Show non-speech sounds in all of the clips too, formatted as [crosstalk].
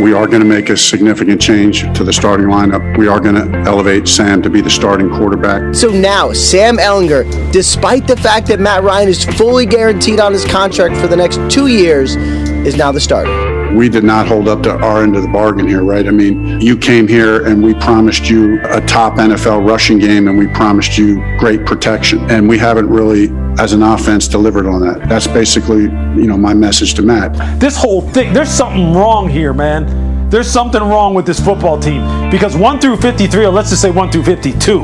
We are going to make a significant change to the starting lineup. We are going to elevate Sam to be the starting quarterback. So now, Sam Ehlinger, despite the fact that Matt Ryan is fully guaranteed on his contract for the next two years, is now the starter. We did not hold up to our end of the bargain here, right? I mean, you came here and we promised you a top NFL rushing game and we promised you great protection. And we haven't really, as an offense, delivered on that. That's basically, you know, my message to Matt. This whole thing, there's something wrong here, man. There's something wrong with this football team because 1 through 53, or let's just say 1 through 52,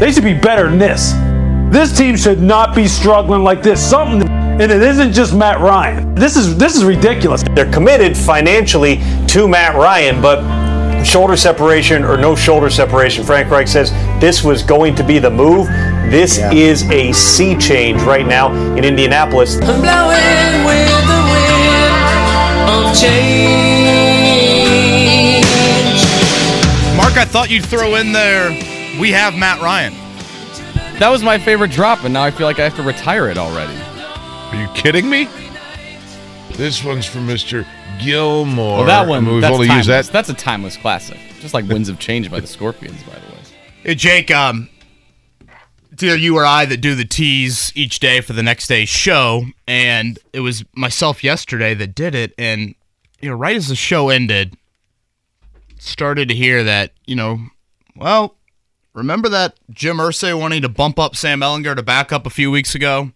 they should be better than this. This team should not be struggling like this. Something and it isn't just Matt Ryan. This is this is ridiculous. They're committed financially to Matt Ryan, but shoulder separation or no shoulder separation, Frank Reich says this was going to be the move. This yeah. is a sea change right now in Indianapolis. I'm blowing with the wind of change. Mark, I thought you'd throw in there, we have Matt Ryan. That was my favorite drop, and now I feel like I have to retire it already. Are you kidding me? This one's for Mr. Gilmore. Well, that one, we've that's only timeless. used that. That's a timeless classic. Just like Winds of Change by the Scorpions, by the way. Hey, Jake, um, it's either you or I that do the tease each day for the next day's show, and it was myself yesterday that did it. And, you know, right as the show ended, started to hear that, you know, well, remember that Jim Irsay wanting to bump up Sam Ehlinger to back up a few weeks ago?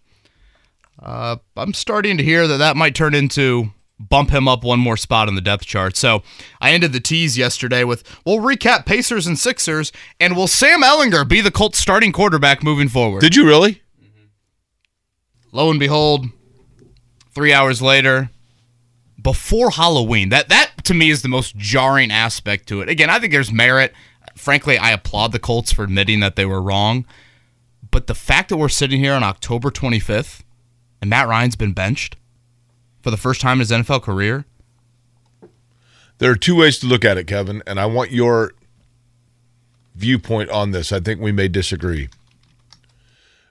Uh, I'm starting to hear that that might turn into bump him up one more spot on the depth chart. So I ended the tease yesterday with we'll recap Pacers and Sixers, and will Sam Ehlinger be the Colts starting quarterback moving forward? Did you really? Mm-hmm. Lo and behold, three hours later, before Halloween, that that to me is the most jarring aspect to it. Again, I think there's merit. Frankly, I applaud the Colts for admitting that they were wrong. But the fact that we're sitting here on October 25th and Matt Ryan's been benched for the first time in his NFL career? There are two ways to look at it, Kevin, and I want your viewpoint on this. I think we may disagree.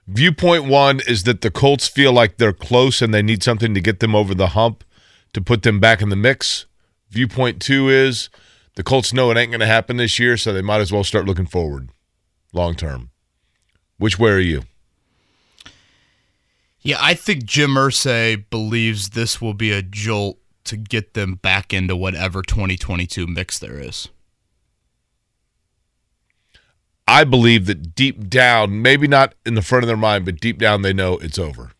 Viewpoint one is that the Colts feel like they're close and they need something to get them over the hump to put them back in the mix. Viewpoint two is the Colts know it ain't going to happen this year, so they might as well start looking forward long term. Which way are you? Yeah, I think Jim Irsay believes this will be a jolt to get them back into whatever 2022 mix there is. I believe that deep down, maybe not in the front of their mind, but deep down they know it's over.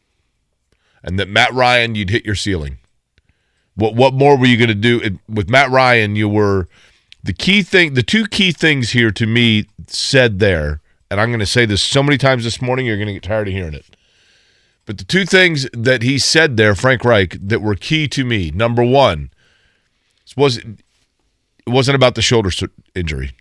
And that Matt Ryan, you'd hit your ceiling. What what more were you going to do with Matt Ryan? You were the key thing, the two key things here to me said there, and I'm going to say this so many times this morning, you're going to get tired of hearing it. But the two things that he said there, Frank Reich, that were key to me. Number one, was it wasn't about the shoulder injury.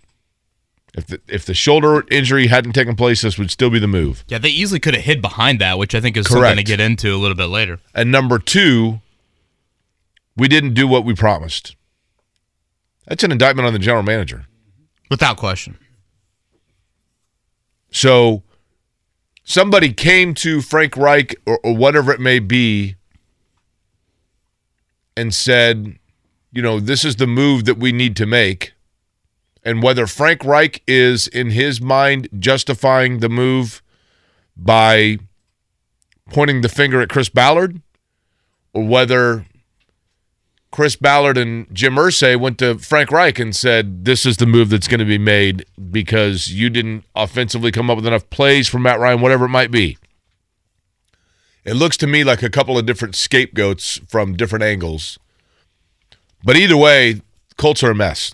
If the if the shoulder injury hadn't taken place, this would still be the move. Yeah, they easily could have hid behind that, which I think is Correct. something to get into a little bit later. And number two, we didn't do what we promised. That's an indictment on the general manager, without question. So somebody came to Frank Reich or, or whatever it may be and said, you know, this is the move that we need to make. And whether Frank Reich is, in his mind, justifying the move by pointing the finger at Chris Ballard, or whether Chris Ballard and Jim Irsay went to Frank Reich and said, This is the move that's going to be made because you didn't offensively come up with enough plays for Matt Ryan, whatever it might be. It looks to me like a couple of different scapegoats from different angles. But either way, Colts are a mess.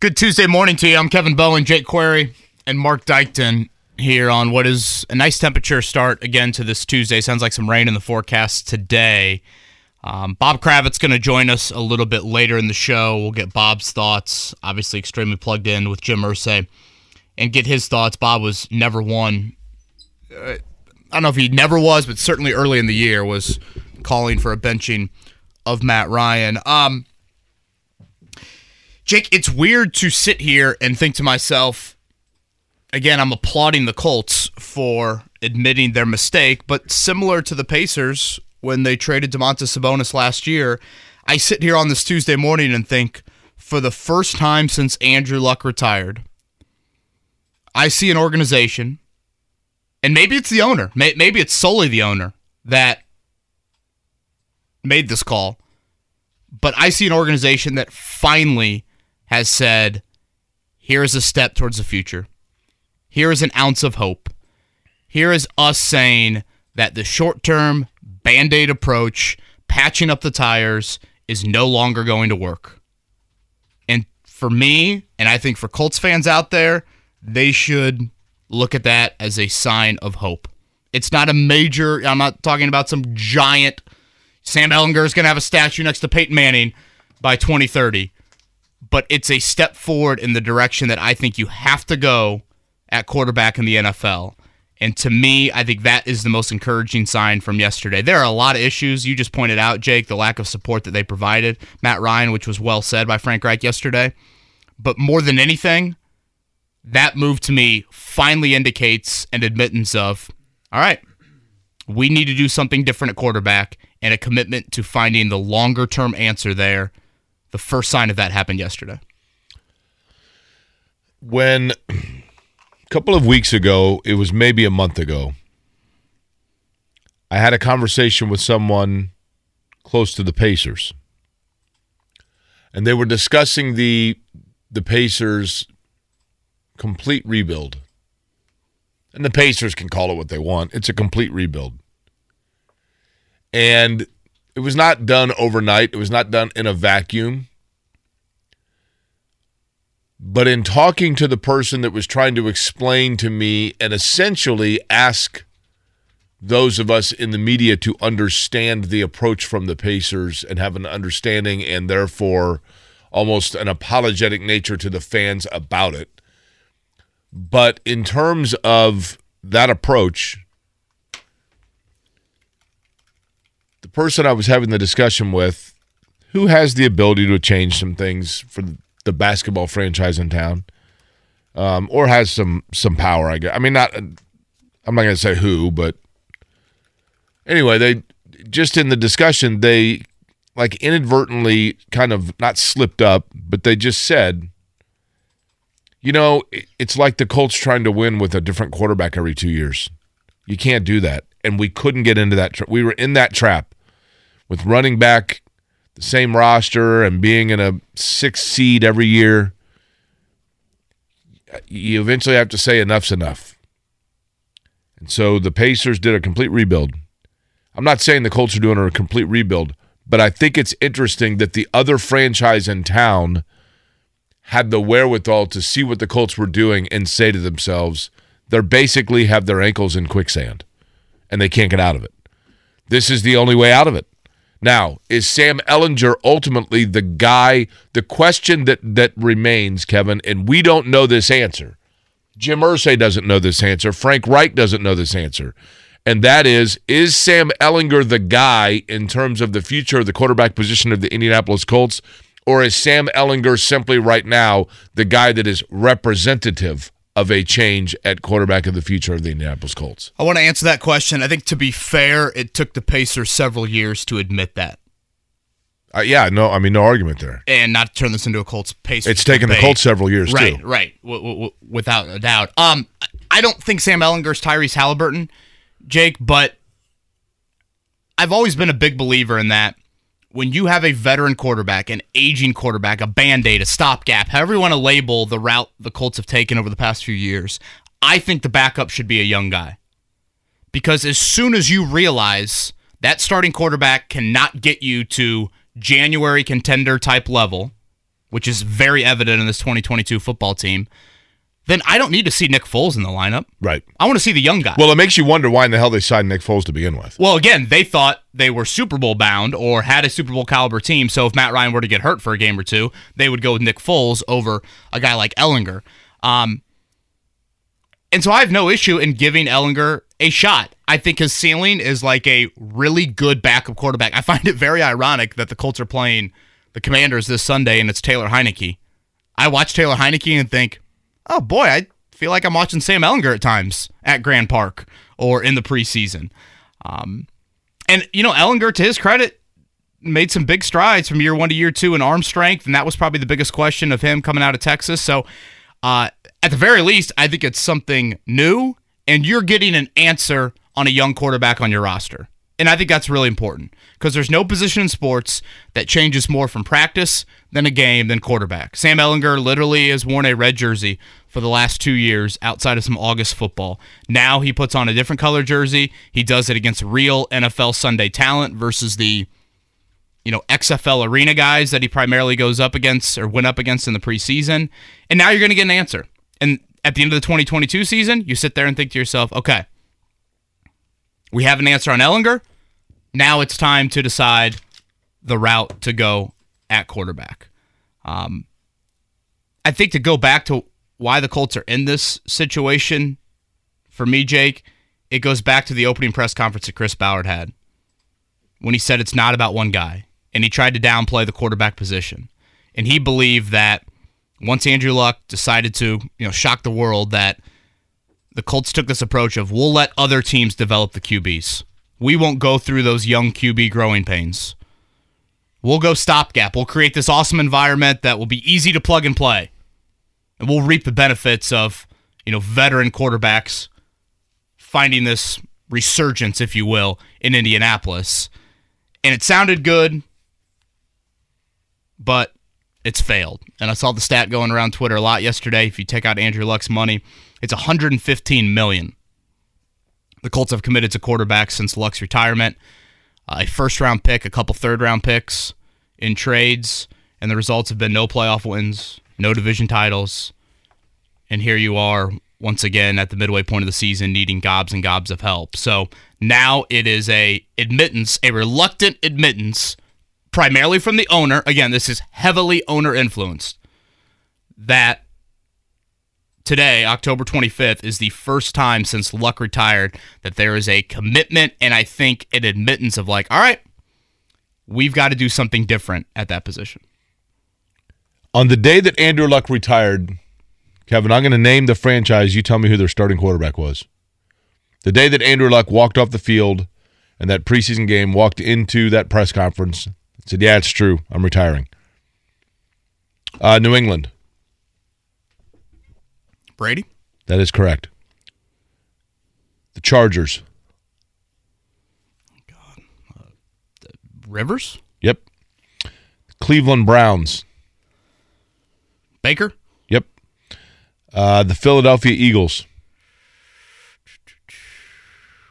Good Tuesday morning to you. I'm Kevin Bowen, Jake Query, and Mark Dykton here on what is a nice temperature start again to this Tuesday. Sounds like some rain in the forecast today. Um, Bob Kravitz going to join us a little bit later in the show. We'll get Bob's thoughts. Obviously, extremely plugged in with Jim Irsay, and get his thoughts. Bob was never one. Uh, I don't know if he never was, but certainly early in the year was calling for a benching of Matt Ryan. Um, Jake, it's weird to sit here and think to myself, again, I'm applauding the Colts for admitting their mistake, but similar to the Pacers when they traded Domantas Sabonis last year, I sit here on this Tuesday morning and think, for the first time since Andrew Luck retired, I see an organization, and maybe it's the owner, maybe it's solely the owner that made this call, but I see an organization that finally has said, here is a step towards the future. Here is an ounce of hope. Here is us saying that the short term band aid approach, patching up the tires, is no longer going to work. And for me, and I think for Colts fans out there, they should look at that as a sign of hope. It's not a major, I'm not talking about some giant Sam Ehlinger is going to have a statue next to Peyton Manning by 2030. But it's a step forward in the direction that I think you have to go at quarterback in the NFL. And to me, I think that is the most encouraging sign from yesterday. There are a lot of issues. You just pointed out, Jake, the lack of support that they provided. Matt Ryan, which was well said by Frank Reich yesterday. But more than anything, that move to me finally indicates an admittance of, all right, we need to do something different at quarterback and a commitment to finding the longer term answer there. The first sign of that happened yesterday. When couple of weeks ago, it was maybe a month ago, I had a conversation with someone close to the Pacers. And they were discussing the the Pacers complete rebuild. And the Pacers can call it what they want. It's a complete rebuild. And it was not done overnight, it was not done in a vacuum. But in talking to the person that was trying to explain to me and essentially ask those of us in the media to understand the approach from the Pacers and have an understanding and therefore almost an apologetic nature to the fans about it. But in terms of that approach, the person I was having the discussion with, who has the ability to change some things for the basketball franchise in town, um, or has some some power. I guess. I mean, not. I'm not going to say who, but anyway, they just in the discussion they like inadvertently kind of not slipped up, but they just said, you know, it's like the Colts trying to win with a different quarterback every two years. You can't do that and we couldn't get into that. Tra- we were in that trap with running back the same roster and being in a six seed every year. You eventually have to say enough's enough. And so the Pacers did a complete rebuild. I'm not saying the Colts are doing a complete rebuild, but I think it's interesting that the other franchise in town had the wherewithal to see what the Colts were doing and say to themselves, they're basically have their ankles in quicksand and they can't get out of it. This is the only way out of it. Now, is Sam Ehlinger ultimately the guy? The question that that remains, Kevin, and we don't know this answer. Jim Irsay doesn't know this answer. Frank Reich doesn't know this answer. And that is, is Sam Ehlinger the guy in terms of the future of the quarterback position of the Indianapolis Colts? Or is Sam Ehlinger simply right now the guy that is representative of a change at quarterback of the future of the Indianapolis Colts? I want to answer that question. I think to be fair, it took the Pacers several years to admit that. Uh, yeah, no, I mean no argument there. And not to turn this into a Colts Pacers. It's taken debate. the Colts several years right, too. Right, right, w- w- without a doubt. Um, I don't think Sam Ehlinger's Tyrese Halliburton, Jake, but I've always been a big believer in that when you have a veteran quarterback, an aging quarterback, a band aid, a stopgap, however you want to label the route the Colts have taken over the past few years, I think the backup should be a young guy. Because as soon as you realize that starting quarterback cannot get you to January contender type level, which is very evident in this 2022 football team, then I don't need to see Nick Foles in the lineup. Right. I want to see the young guy. Well, it makes you wonder why in the hell they signed Nick Foles to begin with. Well, again, they thought they were Super Bowl bound or had a Super Bowl caliber team. So if Matt Ryan were to get hurt for a game or two, they would go with Nick Foles over a guy like Ehlinger. Um, and so I have no issue in giving Ehlinger a shot. I think his ceiling is like a really good backup quarterback. I find it very ironic that the Colts are playing the Commanders this Sunday and it's Taylor Heinicke. I watch Taylor Heinicke and think, oh boy, I feel like I'm watching Sam Ehlinger at times at Grand Park or in the preseason. Um, and, you know, Ehlinger, to his credit, made some big strides from year one to year two in arm strength. And that was probably the biggest question of him coming out of Texas. So, uh, at the very least, I think it's something new, and you're getting an answer on a young quarterback on your roster. And I think that's really important because there's no position in sports that changes more from practice than a game than quarterback. Sam Ehlinger literally has worn a red jersey for the last two years outside of some August football. Now he puts on a different color jersey. He does it against real NFL Sunday talent versus the you know, XFL arena guys that he primarily goes up against or went up against in the preseason. And now you're going to get an answer. And at the end of the 2022 season, you sit there and think to yourself, okay, we have an answer on Ehlinger. Now it's time to decide the route to go at quarterback. Um, I think to go back to why the Colts are in this situation, for me, Jake, it goes back to the opening press conference that Chris Ballard had when he said it's not about one guy and he tried to downplay the quarterback position. And he believed that once Andrew Luck decided to, you know, shock the world that the Colts took this approach of we'll let other teams develop the QBs. We won't go through those young QB growing pains. We'll go stopgap. We'll create this awesome environment that will be easy to plug and play. And we'll reap the benefits of, you know, veteran quarterbacks finding this resurgence, if you will, in Indianapolis. And it sounded good but it's failed. And I saw the stat going around Twitter a lot yesterday. If you take out Andrew Luck's money, it's 115 million. The Colts have committed to quarterbacks since Luck's retirement. Uh, a first round pick, a couple third round picks in trades, and the results have been no playoff wins, no division titles. And here you are once again at the midway point of the season needing gobs and gobs of help. So now it is a admittance, a reluctant admittance primarily from the owner. Again, this is heavily owner influenced. That today, October 25th, is the first time since Luck retired that there is a commitment and I think an admittance of like, all right, we've got to do something different at that position. On the day that Andrew Luck retired, Kevin, I'm going to name the franchise. You tell me who their starting quarterback was. The day that Andrew Luck walked off the field and that preseason game walked into that press conference, said, Yeah, it's true. I'm retiring. Uh, New England. Brady? That is correct. The Chargers. God. Uh, Rivers? Yep. Cleveland Browns. Baker? Yep. Uh, the Philadelphia Eagles.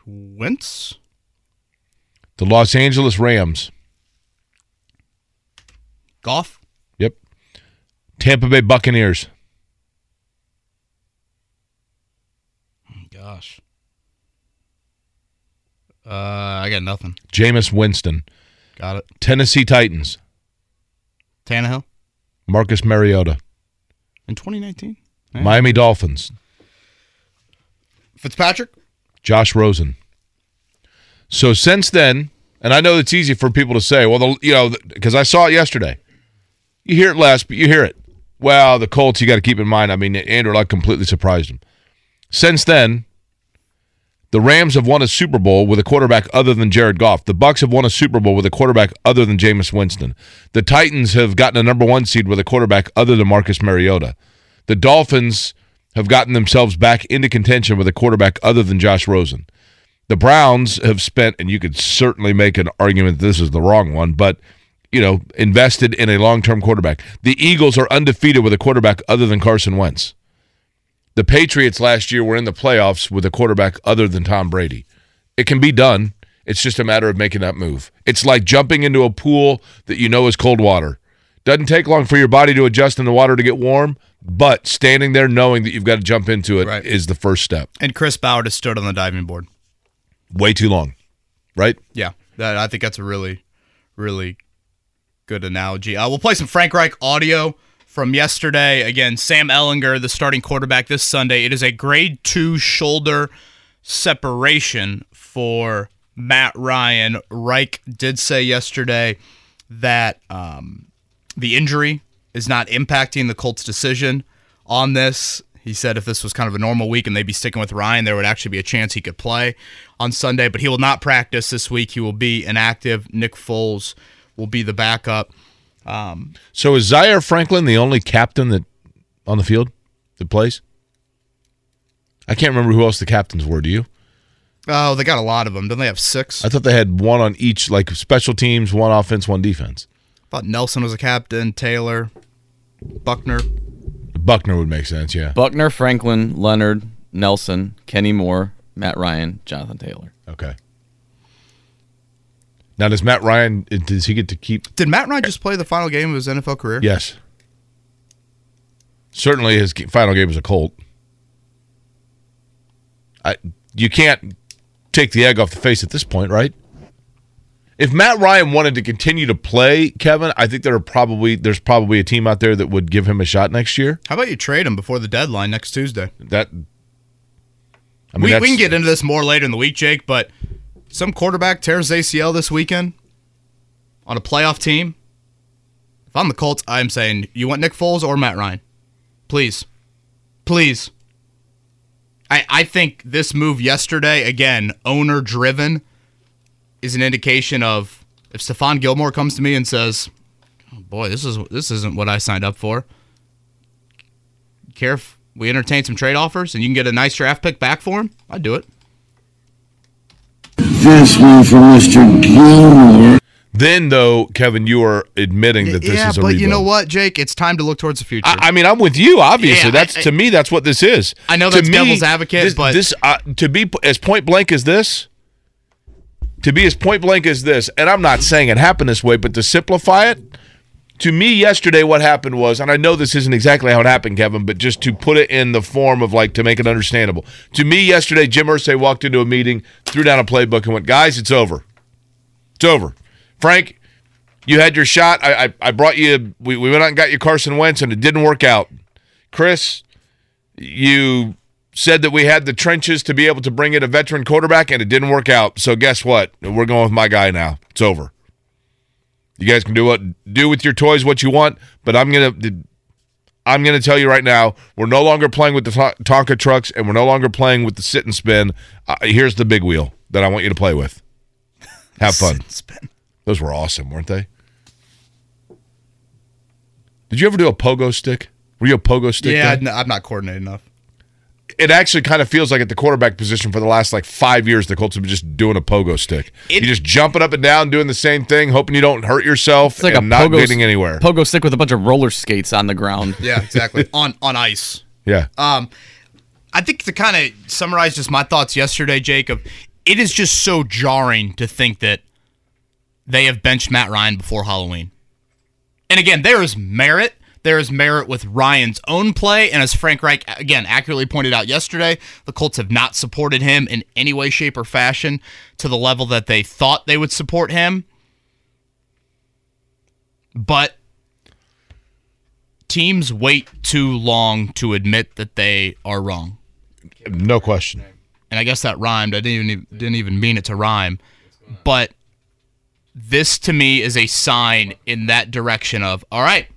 Wentz? The Los Angeles Rams. Goff? Yep. Tampa Bay Buccaneers. Gosh. Uh, I got nothing. Jameis Winston. Got it. Tennessee Titans. Tannehill? Marcus Mariota. In 2019? Miami Dolphins. Fitzpatrick? Josh Rosen. So since then, and I know it's easy for people to say, well, the, you know, because I saw it yesterday. You hear it less, but you hear it. Well, the Colts, you got to keep in mind. I mean, Andrew Luck completely surprised them. Since then, the Rams have won a Super Bowl with a quarterback other than Jared Goff. The Bucks have won a Super Bowl with a quarterback other than Jameis Winston. The Titans have gotten a number one seed with a quarterback other than Marcus Mariota. The Dolphins have gotten themselves back into contention with a quarterback other than Josh Rosen. The Browns have spent, and you could certainly make an argument that this is the wrong one, but you know, invested in a long-term quarterback. The Eagles are undefeated with a quarterback other than Carson Wentz. The Patriots last year were in the playoffs with a quarterback other than Tom Brady. It can be done. It's just a matter of making that move. It's like jumping into a pool that you know is cold water. Doesn't take long for your body to adjust in the water to get warm, but standing there knowing that you've got to jump into it is Right. the first step. And Chris Bauer just stood on the diving board. Way too long, right? Yeah, that I think that's a really, really good analogy. Uh, we'll play some Frank Reich audio from yesterday. Again, Sam Ellinger, the starting quarterback this Sunday. It is a grade two shoulder separation for Matt Ryan. Reich did say yesterday that um, the injury is not impacting the Colts' decision on this. He said if this was kind of a normal week and they'd be sticking with Ryan, there would actually be a chance he could play on Sunday, but he will not practice this week. He will be inactive. Nick Foles will be the backup. Um, So is Zaire Franklin the only captain that on the field that plays? I can't remember who else the captains were. Do you? oh, they got a lot of them. Don't they have six? I thought they had one on each, like special teams, one offense, one defense. I thought Nelson was a captain, Taylor, Buckner. Buckner would make sense, yeah. Buckner, Franklin, Leonard, Nelson, Kenny Moore, Matt Ryan, Jonathan Taylor. Okay. Now does Matt Ryan uh, does he get to keep Did Matt Ryan just play the final game of his NFL career? Yes. Certainly his final game was a Colt. I you can't take the egg off the face at this point, right? If Matt Ryan wanted to continue to play, Kevin, I think there are probably there's probably a team out there that would give him a shot next year. How about you trade him before the deadline next Tuesday? That I mean, we, we can get into this more later in the week, Jake, but some quarterback tears ACL this weekend on a playoff team. If I'm the Colts, I'm saying you want Nick Foles or Matt Ryan. Please. Please. I, I think this move yesterday, again, owner driven, is an indication of if Stephon Gilmore comes to me and says, oh boy, this is this isn't what I signed up for. Care if we entertain some trade offers and you can get a nice draft pick back for him? I'd do it. This one for Mr. Gilmore. Then though, Kevin, you are admitting that this yeah, is a but rebuild. you know what, Jake? It's time to look towards the future. I, I mean, I'm with you. Obviously, Yeah, that's I- to me. That's what this is. I know To that's devil's advocate, this, but- this uh, to be as point blank as this, to be as point blank as this, and I'm not saying it happened this way, but to simplify it, to me, yesterday, what happened was, and I know this isn't exactly how it happened, Kevin, but just to put it in the form of like to make it understandable. To me, yesterday, Jim Irsay walked into a meeting, threw down a playbook, and went, "Guys, it's over. It's over." Frank, you had your shot. I, I, I brought you. We, we went out and got you Carson Wentz, and it didn't work out. Chris, you said that we had the trenches to be able to bring in a veteran quarterback, and it didn't work out. So guess what? We're going with my guy now. It's over. You guys can do what do with your toys what you want, but I'm gonna I'm gonna tell you right now, we're no longer playing with the Tonka trucks, and we're no longer playing with the sit and spin. Uh, here's the big wheel that I want you to play with. [laughs] Have fun. Spin. Those were awesome, weren't they? Did you ever do a pogo stick? Were you a pogo stick? Yeah, guy? I'm I'm not coordinated enough. It actually kind of feels like at the quarterback position for the last like five years, the Colts have been just doing a pogo stick. It- You're just jumping up and down, doing the same thing, hoping you don't hurt yourself It's like and a not pogo getting anywhere. Pogo stick with a bunch of roller skates on the ground. Yeah, exactly. [laughs] on on ice. yeah. Um, I think to kind of summarize just my thoughts yesterday, Jacob, it is just so jarring to think that they have benched Matt Ryan before Halloween. And again, there is merit. There is merit with Ryan's own play. And as Frank Reich, again, accurately pointed out yesterday, the Colts have not supported him in any way, shape, or fashion to the level that they thought they would support him. But teams wait too long to admit that they are wrong. no question. And I guess that rhymed. I didn't even didn't even mean it to rhyme. But this to me is a sign in that direction of all right,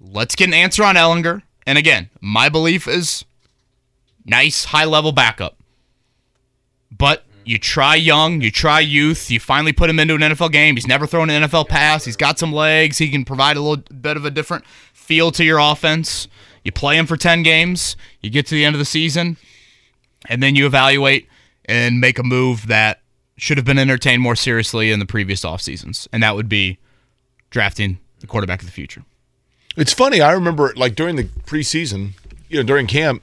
let's get an answer on Ehlinger. And again, my belief is nice high level backup. But you try young, you try youth, you finally put him into an NFL game. He's never thrown an NFL pass. He's got some legs. He can provide a little bit of a different feel to your offense. You play him for 10 games, you get to the end of the season, and then you evaluate and make a move that should have been entertained more seriously in the previous off seasons. And that would be drafting the quarterback of the future. It's funny. I remember like during the preseason, you know, during camp,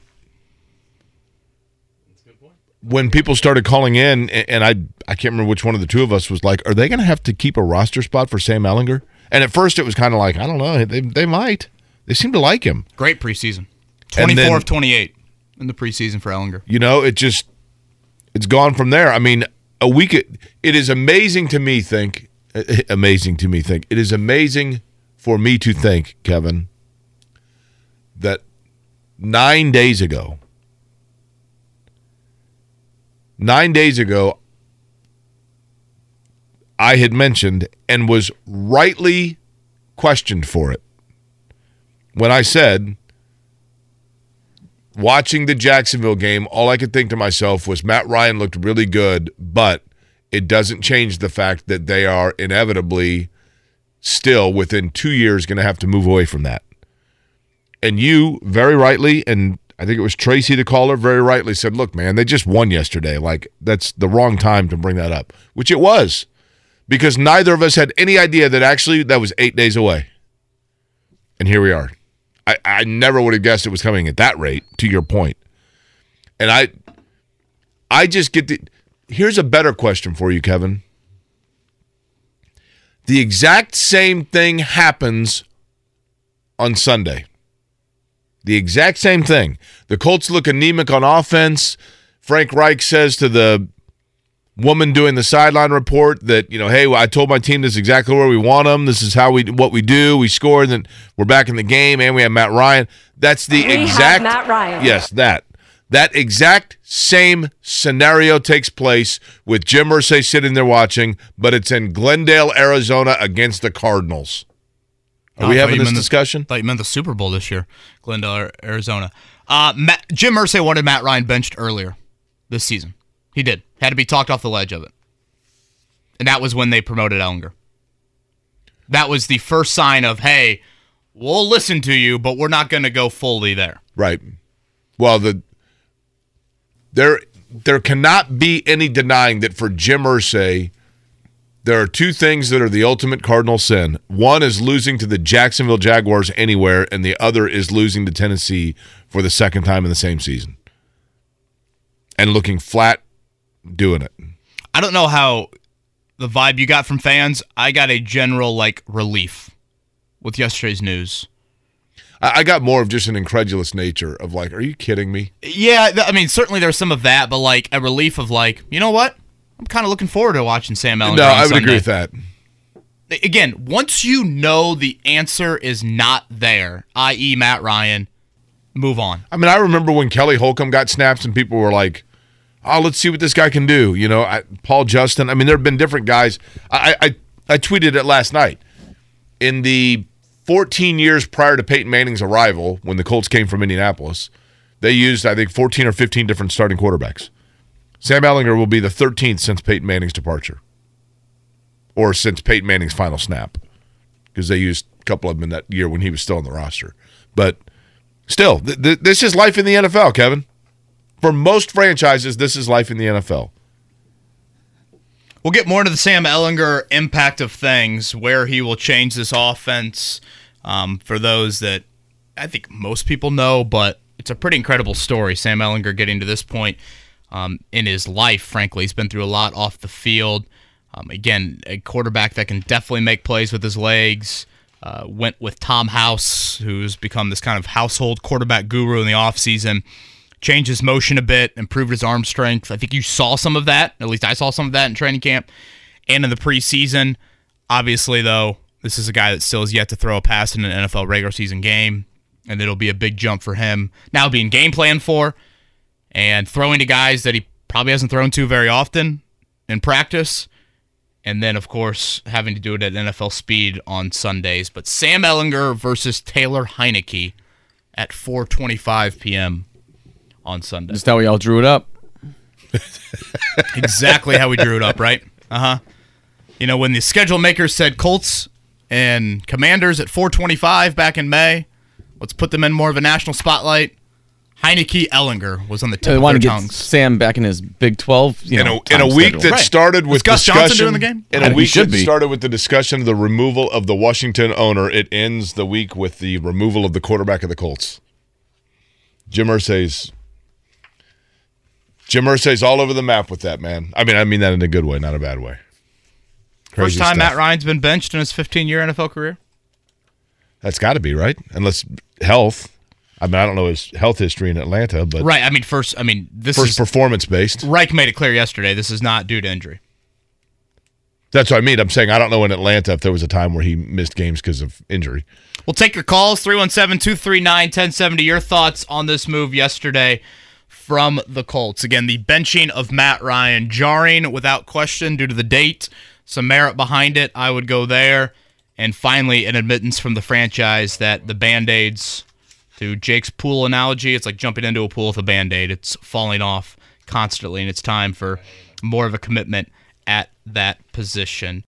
when people started calling in, and I I can't remember which one of the two of us was like, "Are they going to have to keep a roster spot for Sam Ehlinger?" And at first, it was kind of like, I don't know, they, they might. They seem to like him. Great preseason. 24 of 28 in the preseason for Ehlinger. You know, it just it's gone from there. I mean, a week. It is amazing to me. Think [laughs] amazing to me. Think it is amazing for me to think, Kevin, that nine days ago, nine days ago, I had mentioned and was rightly questioned for it when I said watching the Jacksonville game, all I could think to myself was Matt Ryan looked really good, but it doesn't change the fact that they are inevitably still within two years going to have to move away from that. And you very rightly, and I think it was Tracy the caller, very rightly said, "Look, man, they just won yesterday. Like that's the wrong time to bring that up," which it was, because neither of us had any idea that actually that was eight days away. And here we are. I, I never would have guessed it was coming at that rate, to your point. And I I just get the here's a better question for you, Kevin. The exact same thing happens on Sunday. The exact same thing. The Colts look anemic on offense. Frank Reich says to the woman doing the sideline report that you know, hey, I told my team this is exactly where we want them. This is how we what we do. We score, and then we're back in the game, and we have Matt Ryan. That's the We exact Matt Ryan. Yes, that that exact same scenario takes place with Jim Irsay sitting there watching, but it's in Glendale, Arizona, against the Cardinals. Are Oh, we having this meant the- discussion? thought you meant the Super Bowl this year, Glendale, Arizona. Uh, Matt, Jim Irsay wanted Matt Ryan benched earlier this season. He did. Had to be talked off the ledge of it. And that was when they promoted Ehlinger. That was the first sign of, hey, we'll listen to you, but we're not going to go fully there. Right. Well, the there there cannot be any denying that for Jim Irsay, there are two things that are the ultimate cardinal sin. One is losing to the Jacksonville Jaguars anywhere, and the other is losing to Tennessee for the second time in the same season. And looking flat doing it. I don't know how the vibe you got from fans. I got a general, like, relief with yesterday's news. I, I got more of just an incredulous nature of like, are you kidding me? Yeah, th- I mean, certainly there's some of that, but like a relief of like, you know what? I'm kind of looking forward to watching Sam Ehlinger. no, I would Sunday. agree with that. Again, once you know the answer is not there, i.e., Matt Ryan, move on. I mean, I remember when Kelly Holcomb got snaps and people were like, "Oh, let's see what this guy can do." You know, I, Paul Justin. I mean, there have been different guys. I, I I tweeted it last night. In the 14 years prior to Peyton Manning's arrival, when the Colts came from Indianapolis, they used I think 14 or 15 different starting quarterbacks. Sam Ehlinger will be the 13th since Peyton Manning's departure, or since Peyton Manning's final snap, because they used a couple of them in that year when he was still on the roster. But Still, th- th- this is life in the NFL, Kevin. For most franchises, this is life in the NFL. We'll get more into the Sam Ehlinger impact of things, where he will change this offense. Um, for those that I think most people know, but it's a pretty incredible story. Sam Ehlinger getting to this point um, in his life, frankly, he's been through a lot off the field. Um, again, a quarterback that can definitely make plays with his legs. Uh, went with Tom House, who's become this kind of household quarterback guru in the offseason. Changed his motion a bit, improved his arm strength. I think you saw some of that. At least I saw some of that in training camp and in the preseason. Obviously, though, this is a guy that still has yet to throw a pass in an NFL regular season game, and it'll be a big jump for him now being game plan for and throwing to guys that he probably hasn't thrown to very often in practice. And then, of course, having to do it at NFL speed on Sundays. But Sam Ehlinger versus Taylor Heinicke at 4:25 p.m. on Sunday. Just how we all drew it up. [laughs] exactly how we drew it up, right? Uh huh. You know, when the schedule makers said Colts and Commanders at 425 back in May, let's put them in more of a national spotlight. Heinicke Ehlinger was on the tip They of their to tongues. Sam back in his Big 12. You in know, a, in a week schedule. that Right. started with Was Gus discussion, Johnson doing the game? In I a think he week should that be. started with the discussion of the removal of the Washington owner, it ends the week with the removal of the quarterback of the Colts. Jim Irsay's Jim Irsay's all over the map with that man. I mean, I mean that in a good way, not a bad way. Crazy First time stuff. Matt Ryan's been benched in his 15 year NFL career. That's got to be right, unless health. I mean, I don't know his health history in Atlanta, but Right. I mean, first. I mean, this first is performance based. Reich made it clear yesterday. This is not due to injury. That's what I mean. I'm saying I don't know in Atlanta if there was a time where he missed games because of injury. We'll take your calls 317 239 1070. Your thoughts on this move yesterday from the Colts. Again, the benching of Matt Ryan, jarring without question due to the date. Some merit behind it. I would go there. And finally, an admittance from the franchise that the band aids, to Jake's pool analogy, it's like jumping into a pool with a band aid. It's falling off constantly, and it's time for more of a commitment at that position.